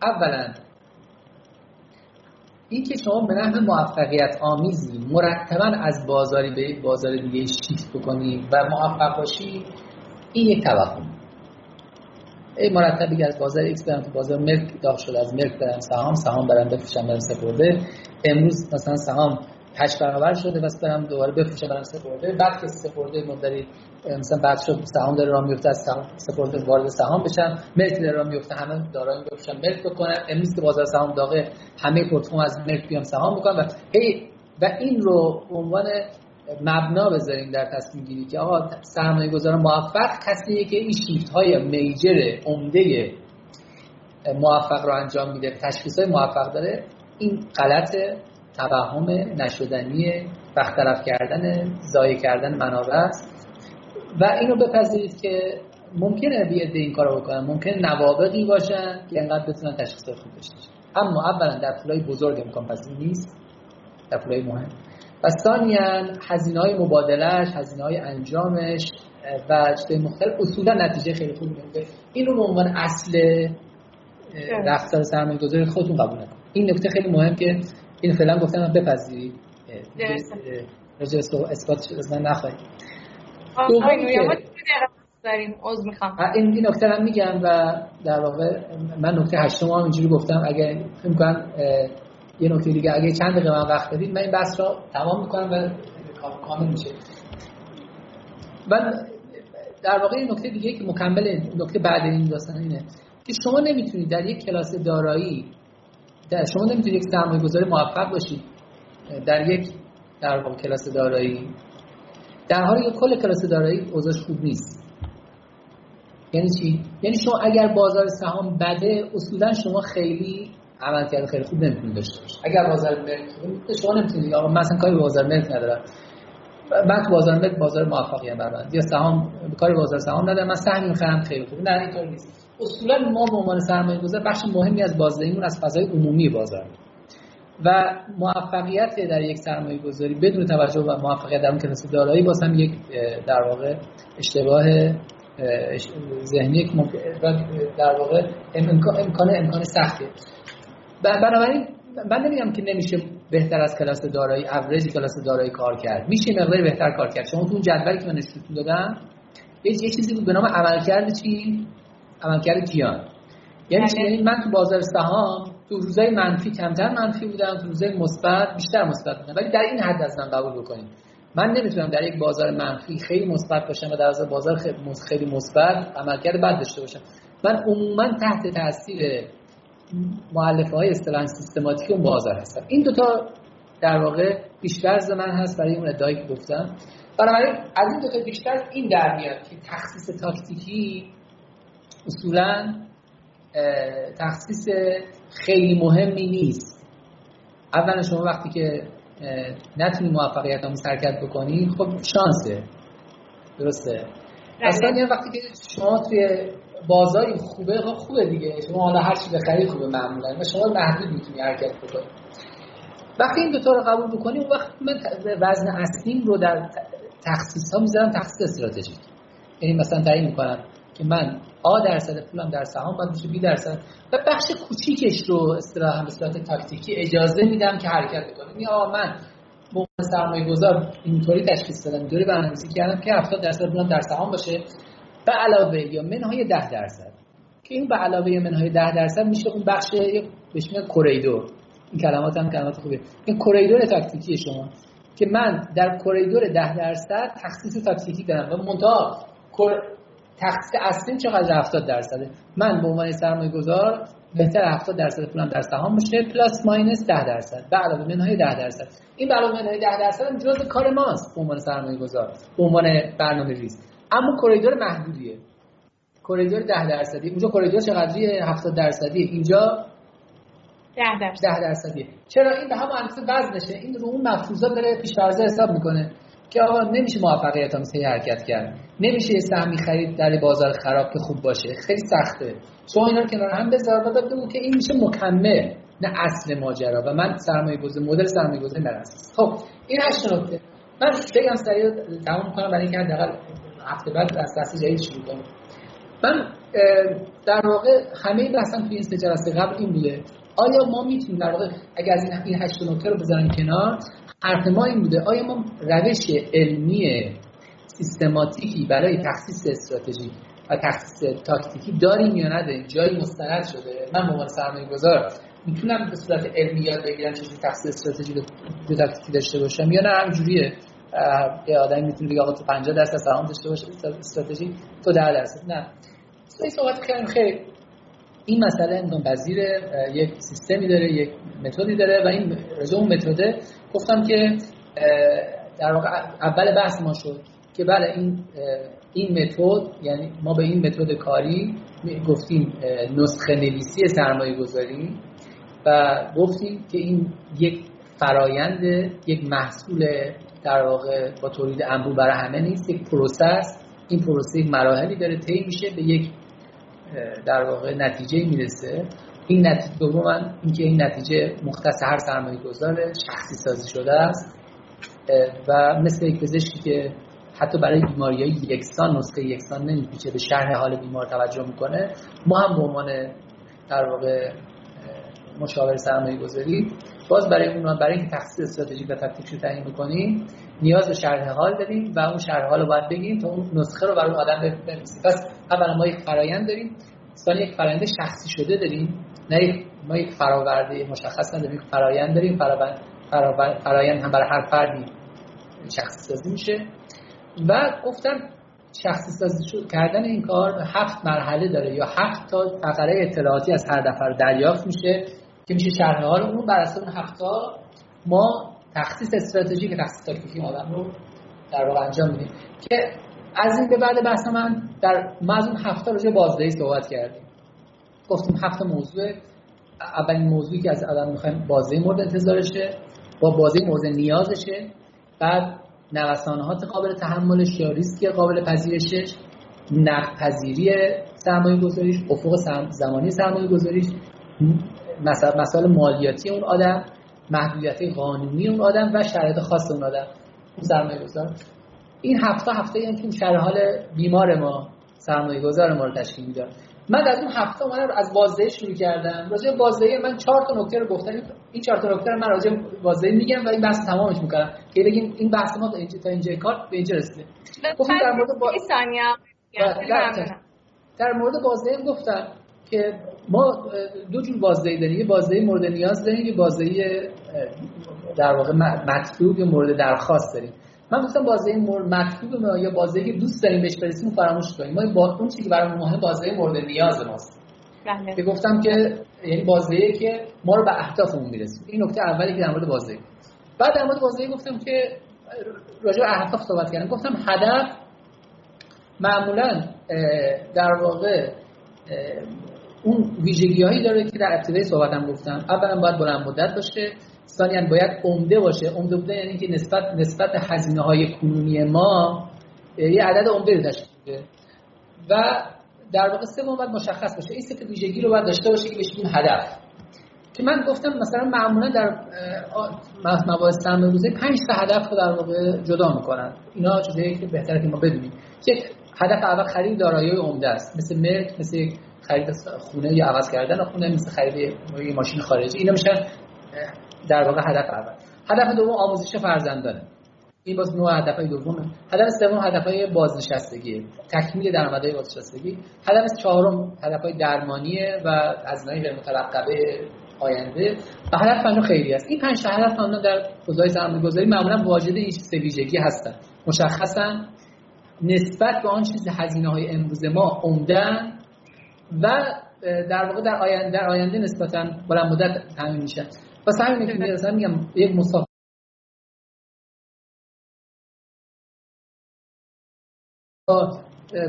اولا این که شما به نحو موفقیت آمیزی مرتبا از بازاری به بازار دیگه شیفت بکنی و موفق باشی این یک توهم. ای مرتب دیگه از بازار ایکس برم تو بازار ملک داخل شده از ملک برم سهام سهام برم بفروشم برم سپرده. امروز مثلا سهام هشت برابر شده بس برم دوباره بفروشم برم سپرده. بعد که سپرده مدری مثلا بعد شد سهام داره راه میفته از سهام سپرده وارد سهام بشم ملک داره راه میفته همه دارایی بفروشم ملک بکنم امروز که بازار سهام داغه همه پورتفولیو از ملک بیام سهام بکنم و هی و این رو عنوان مبنا بذاریم در تصمیم گیری که آقا سرمایه گذار موفق کسیه که این شیفت های میجر عمده موفق رو انجام میده تشخیص های موفق داره. این غلط توهم نشدنی وقت طرف کردن ضایع کردن منابع است. و اینو بپذیرید که ممکنه بیاد این کارو بکنن. ممکن نوابقی باشن که انقدر بتونن تشخیص خوب داشته اما اولا در پولای بزرگ امکان پذیر نیست. در پولای مهم. و ثانیا هزینه های مبادلش هزینه های انجامش و چیزهای مختلف اصولا نتیجه خیلی خوبی میده. این رو به عنوان اصل رفتار سرمایه گذاری خودتون قبول نکن این نکته خیلی مهم که این فعلا گفتم من بپذیرید رجع اثبات من نخواهید داریم؟ عذر می‌خوام. این این نکته هم میگم و در واقع من نکته هشتم هم اینجوری گفتم. اگه فکر کنم یه نکته دیگه اگه چند دقیقه من وقت بدید من این بحث رو تمام می‌کنم و کامل میشه. و در واقع این نکته دیگه که مکمل نکته بعد این داستان اینه که شما نمی‌تونید در یک کلاس دارایی در شما نمی‌تونید یک سرمایه گذار موفق باشید در یک در واقع کلاس دارایی. در حالی که کل کلاس دارایی اوضاعش خوب نیست. یعنی چی؟ یعنی شما اگر بازار سهام بده اصولا شما خیلی عمل کرده خیلی خوب نمی‌تونید داشته باشید. اگر بازار ملک شما نمی‌تونید. آقا مثلا کاری بازار ملک ندارم. تو بازار ملک بازار موفقی ام برام یا سهام کاری بازار سهام ندارم. من سهم می‌خرم خیلی خوب. نه اینطور نیست. اصولا ما به عنوان سرمایه گذار بخش مهمی از بازدهیمون از فضای عمومی بازار. و موفقیت در یک سرمایه گذاری بدون توجه به موفقیت در اون کلاس دارایی باز هم یک در واقع اشتباه ذهنی در واقع امکان امکان امکان سختیه بنابراین من نمیگم که نمیشه بهتر از کلاس دارایی اوریج کلاس دارایی کار کرد. میشه مقداری بهتر کار کرد. شما تو اون جدولی که من نشون دادم یه چیزی بود به نام عملکرد چی؟ عملکرد کیان. یعنی چی؟ یعنی من تو بازار سهام تو روزای منفی کمتر منفی بودم تو روزای مثبت بیشتر مثبت بودم. ولی در این حد از من قبول بکنید. من نمی‌تونم در یک بازار منفی خیلی مثبت باشم و در بازار خیلی مثبت عملکرد بد داشته باشم. من عموما تحت تاثیر مؤلفه های اصطلاحا سیستماتیک اون بازار هستم. این دوتا در واقع بیشتر من هست برای اون ادعایی که گفتم. بنابراین از این دوتا بیشتر این در میاد که تخصیص تاکتیکی اصولا تخصیص خیلی مهمی نیست. اولا شما وقتی که نتونی موفقیت هم حرکت بکنی خب شانسه. درسته؟ اصلا یه وقتی که شما توی بازاری خوبه خب خوبه دیگه. شما حالا هر چی بخری خوبه معمولا. و شما محدود می‌تونی حرکت بکنی. وقتی این دوتا رو قبول بکنی اون وقت من وزن اصلیم رو در تخصیص ها می‌ذارم تخصیص استراتژیک. یعنی مثلا تعیین می‌کنم. که من آ درصد پولم در سهام باید بشه بی درصد. و بخش کوچیکش رو اصطلاحا به صورت تاکتیکی اجازه میدم که حرکت بکنه یعنی آ من موقع سرمایه گذار اینطوری تشخیص دادم اینطوری برنامه‌ریزی کردم که 70 درصد پولم در سهام باشه. به علاوه یا منهای 10 درصد که این به علاوه منهای 10 درصد میشه اون بخش بهش میگن corridor این کلمات هم کلمات خوبه این corridor تاکتیکی شما که من در corridor 10 درصد تخصیص تاکتیکی دارم. و منتها تخصیص اصلی چقدر 70 درصده؟ من به عنوان سرمایه گذار بهتر 70 درصد پولم در سهام باشه plus minus 10 درصد به علاوه منهای 10 درصد. این به علاوه منهای 10 درصد هم جزء کار ماست به عنوان سرمایه گذار به عنوان برنامه ریز. اما کوریدور محدودیه. کوریدور 10 درصدی. اونجا کوریدور چقدریه 70 درصدی. اینجا 10 درصد. 10 درصدیه چرا؟ این به هم اندازه وزنشه. این رو اون مفروضات داره پیش حساب می‌کنه. که آقا نمیشه موفقیت آمیزی حرکت کرد. نمیشه یه سهمی خرید در بازار خراب که خوب باشه. خیلی سخته. شما اینا رو کنار هم بذار. و که این میشه مکمل نه اصل ماجرا. و من سرمایه گذار مدل سرمایه گذاری خب این هشت نکته. من بگم سریع تمام کنم برای اینکه حداقل هفته بعد از دست جدید شروع کنم. من در واقع همه بحثم توی این سه جلسه قبل این بوده. آیا ما می‌تونیم در واقع اگر از این هشت نکته رو بذاریم کنار حرف ما این بوده آیا ما روش علمی سیستماتیکی برای تخصیص استراتژی و تخصیص تاکتیکی داریم یا نداریم؟ جایی مستند شده. من به عنوان سرمایه گذار می‌تونم به صورت علمی یاد بگیرم چجوری تخصیص استراتژی رو تاکتیکی داشته باشم یا نه؟ همجوریه یه آدمی می‌تونه بگه آقا تو 50 درصد سهام داشته باشه استراتژی تو 10 درصد. نه. این صحبت کردیم. خیلی این مسئله امکان پذیر یک سیستمی داره یک متدی داره و این اون متده گفتم که در واقع اول بحث ما شد که بله این این متد یعنی ما به این متد کاری گفتیم نسخه نویسی سرمایه گذاری و گفتیم که این یک فرایند یک محصول در واقع با تولید انبوه برای همه نیست یک پروسس این پروسه مراحلی داره طی میشه به یک در واقع نتیجه می‌رسه. این نتیجه دوم اینکه این نتیجه مختص هر سرمایه گذار شخصی سازی شده است و مثل یک پزشکی که حتی برای بیماری های یکسان نسخه یکسان نمیپیچه به شرح حال بیمار توجه می‌کنه. ما هم به عنوان در واقع مشاور سرمایه گذاری باز برای اون برای اینکه تخصیص استراتژیک و تکتیک رو تعیین بکنیم نیاز به شرح حال داریم و اون شرح حال رو باید بگیم تا اون نسخه رو برای اون آدم بنویسیم. پس اولا ما یک فرایند داریم. ثانیا یک فرایند شخصی شده داریم. نه ما یک فراورده مشخص نداریم. فرایند داریم. فرایند هم برای هر فردی شخصی سازی میشه. و گفتم شخصی سازی کردن این کار هفت مرحله داره یا هفت تا فقره اطلاعاتی از هر نفر دریافت میشه که میشه شرح حال اون بر اساس هفت ما تخصیص استراتژیک تخصیص تاکتیکی آدم رو در واقع انجام میدیم که از این به بعد بحث من در ما از اون هفته راجع بازدهی صحبت کردیم. گفتیم هفت موضوع اولین موضوعی که از آدم می‌خوایم بازدهی مورد انتظارشه با بازدهی موضوع نیازشه. بعد نوسانات قابل تحملش یا ریسک قابل پذیرشش نقد پذیری سرمایه گذاریش افق زمانی سرمایه گذاریش مسائل مالیاتی اون آدم. محدودیت قانونی اون آدم و شرایط خاص اون آدم. اون سرمایه گذار این هفته هفته یعنی که شرح حال بیمار ما سرمایه گذار ما رو تشکیل می‌داد. من از اون هفته اومدم از بازدهی شروع کردم. راجع به بازدهی من چهار تا نکته رو گفتم. این چهار تا نکته رو من راجع بازدهی میگم و این بحث تمامش می‌کنم. که بگیم این بحث ما تا اینجا کار به اینجا رسیده. گفتم در مورد با... در مورد بازدهی گفتم. که ما دو جور بازدهی داریم. یه بازدهی مورد نیاز داریم یه بازدهی در واقع مطلوب یا مورد درخواست داریم. من گفتم بازدهی مورد مطلوب ما یا بازدهی که دوست داریم بهش برسیم فراموش کنیم. ما با اون چیزی که برای مهم بازدهی مورد نیاز ماست. بله. که گفتم که یعنی بازدهی که ما رو به اهدافمون می‌رسیم این نکته اولی که در مورد بازدهی بعد در مورد بازدهی گفتم که راجع به اهداف صحبت کردم. گفتم هدف معمولا در واقع اون ویژگی هایی داره که در ابتدای صحبتم گفتم. اولا باید بلند مدت باشه. ثانیا باید عمده باشه. عمده بودن یعنی که نسبت نسبت هزینه های کنونی ما یه عدد عمده تشکیل و در واقع سوم باید مشخص باشه. این سه ویژگی رو باید داشته باشه که بشه هدف. که من گفتم مثلا معمولا در مباحث سرمایه روزه 5 تا هدف رو در واقع جدا می‌کنن. اینا چیزایی که بهتره که ما بدونیم. که هدف اول خرید دارایی عمده است. مثل ملک مثل خرید خونه یا عوض کردن خونه مثل خرید ماشین خارجی. اینا میشن در واقع هدف اول. هدف دوم آموزش فرزندانه. این باز نوع هدفهای دومه. هدف سوم هدفهای بازنشستگی تکمیل درآمدهای بازنشستگی. هدف چهارم هدفهای درمانیه و از غیر مترقبه آینده. و هدف پنجم خیلی است. این پنج هدف معمولا در حوزه سرمایه‌گذاری معمولا واجد این سه ویژگی هستن. مشخصا نسبت به آن چیز هزینه های امروز ما عمدن و در واقع در آینده در آینده نسبتا بلند مدت تامین میشن واسه همینه که مثلا میگم یک مسافر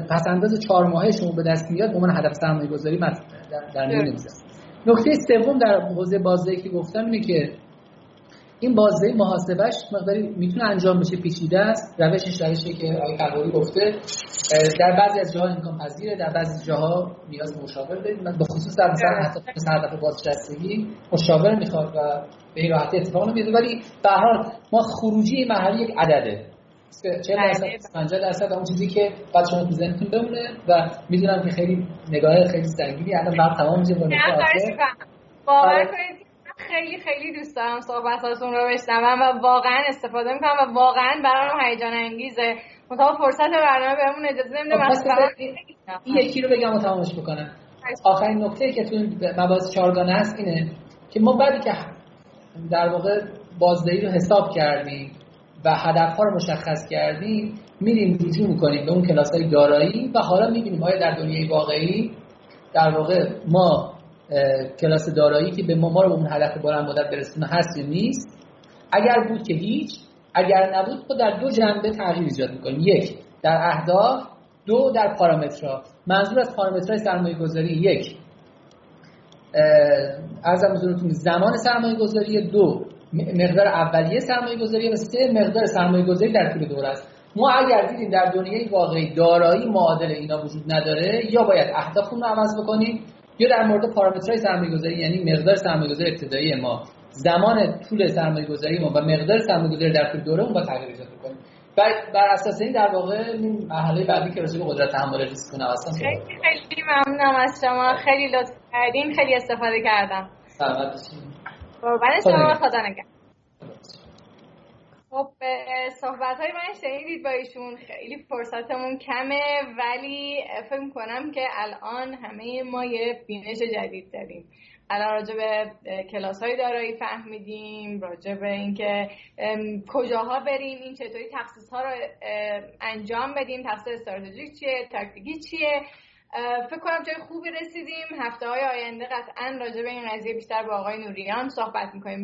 پس انداز چهار ماهه شما به دست میاد به من هدف سرمایه گذاری در, در نمیزن نکته سوم در حوزه بازدهی که گفتم اینه که این بازدهی محاسبش مقداری می‌تونه انجام بشه پیچیده است. روشش روشی که آقای قراری گفته در بعضی از جاها امکان پذیره در بعضی جاها نیاز به مشاور داریم. به خصوص در مثلا حتی هدف بازنشستگی مشاور می‌خواد و به این راحتی اتفاق نمیفته ولی به هر ما خروجی مرحله یک عدده. 40 درصد؟ 50 درصد اون چیزی که بعد شما تو ذهنتون بمونه و می‌دونم که خیلی نگاه خیلی سنگینی. الان بعد تمام میشه با باور کنید خیلی خیلی دوست دارم صحبتاتون رو بشنوم و واقعا استفاده می‌کنم و واقعا برام هیجان انگیزه. مطابق فرصت برنامه بهمون اجازه نمیده من این یکی رو بگم و تمامش بکنم. آخرین نکته که تو مباحث چهارگانه هست اینه که ما بعدی که در واقع بازدهی رو حساب کردیم و هدف ها رو مشخص کردیم میریم رجوع می‌کنیم به اون کلاس های دارایی و حالا می‌بینیم آیا در دنیای واقعی در واقع ما کلاس دارایی که به ما, ما رو اون هدف بلند مدت برسونه هست یا نیست. اگر بود که هیچ اگر نبود خود در دو جنبه تغییر ایجاد می‌کنیم. یک در اهداف. دو در پارامترها. منظور از پارامترهای سرمایه گذاری یک ارزم حضورتون زمان سرمایه گذاری دو مقدار اولیه سرمایه گذاری و سه مقدار سرمایه گذاری در طول دوره است. ما اگر دیدیم در دنیای واقعی دارایی معادل اینا وجود نداره یا باید اهدافمون رو عوض بکنیم یا در مورد پارامترهای سرمایه گذاری یعنی مقدار سرمایه گذاری ابتدایی ما زمان طول سرمایه گذاری ما و مقدار سرمایه گذاری در طول دوره اون با تغییر ایجاد کنیم بر اساس این در واقع این مرحله بعدی که راجع به قدرت تحمل ریسک و نوسان خیلی خیلی ممنونم از شما. خیلی لطف کردین. خیلی استفاده کردم. سلامت باشین. قربان شما. خدا نگهدار. خب صحبت های من شنیدید با ایشون خیلی فرصتمون کمه ولی فکر می‌کنم که الان همه ما یه بینش جدید داریم. الان راجع به کلاس های دارایی فهمیدیم راجع به اینکه کجاها بریم این چطوری تخصیص ها رو انجام بدیم تخصیص استراتژیک چیه تاکتیکی چیه؟ فکر کنم جای خوبی رسیدیم. هفته های آینده قطعا راجع به این قضیه بیشتر با آقای نوریان صحبت می‌کنیم.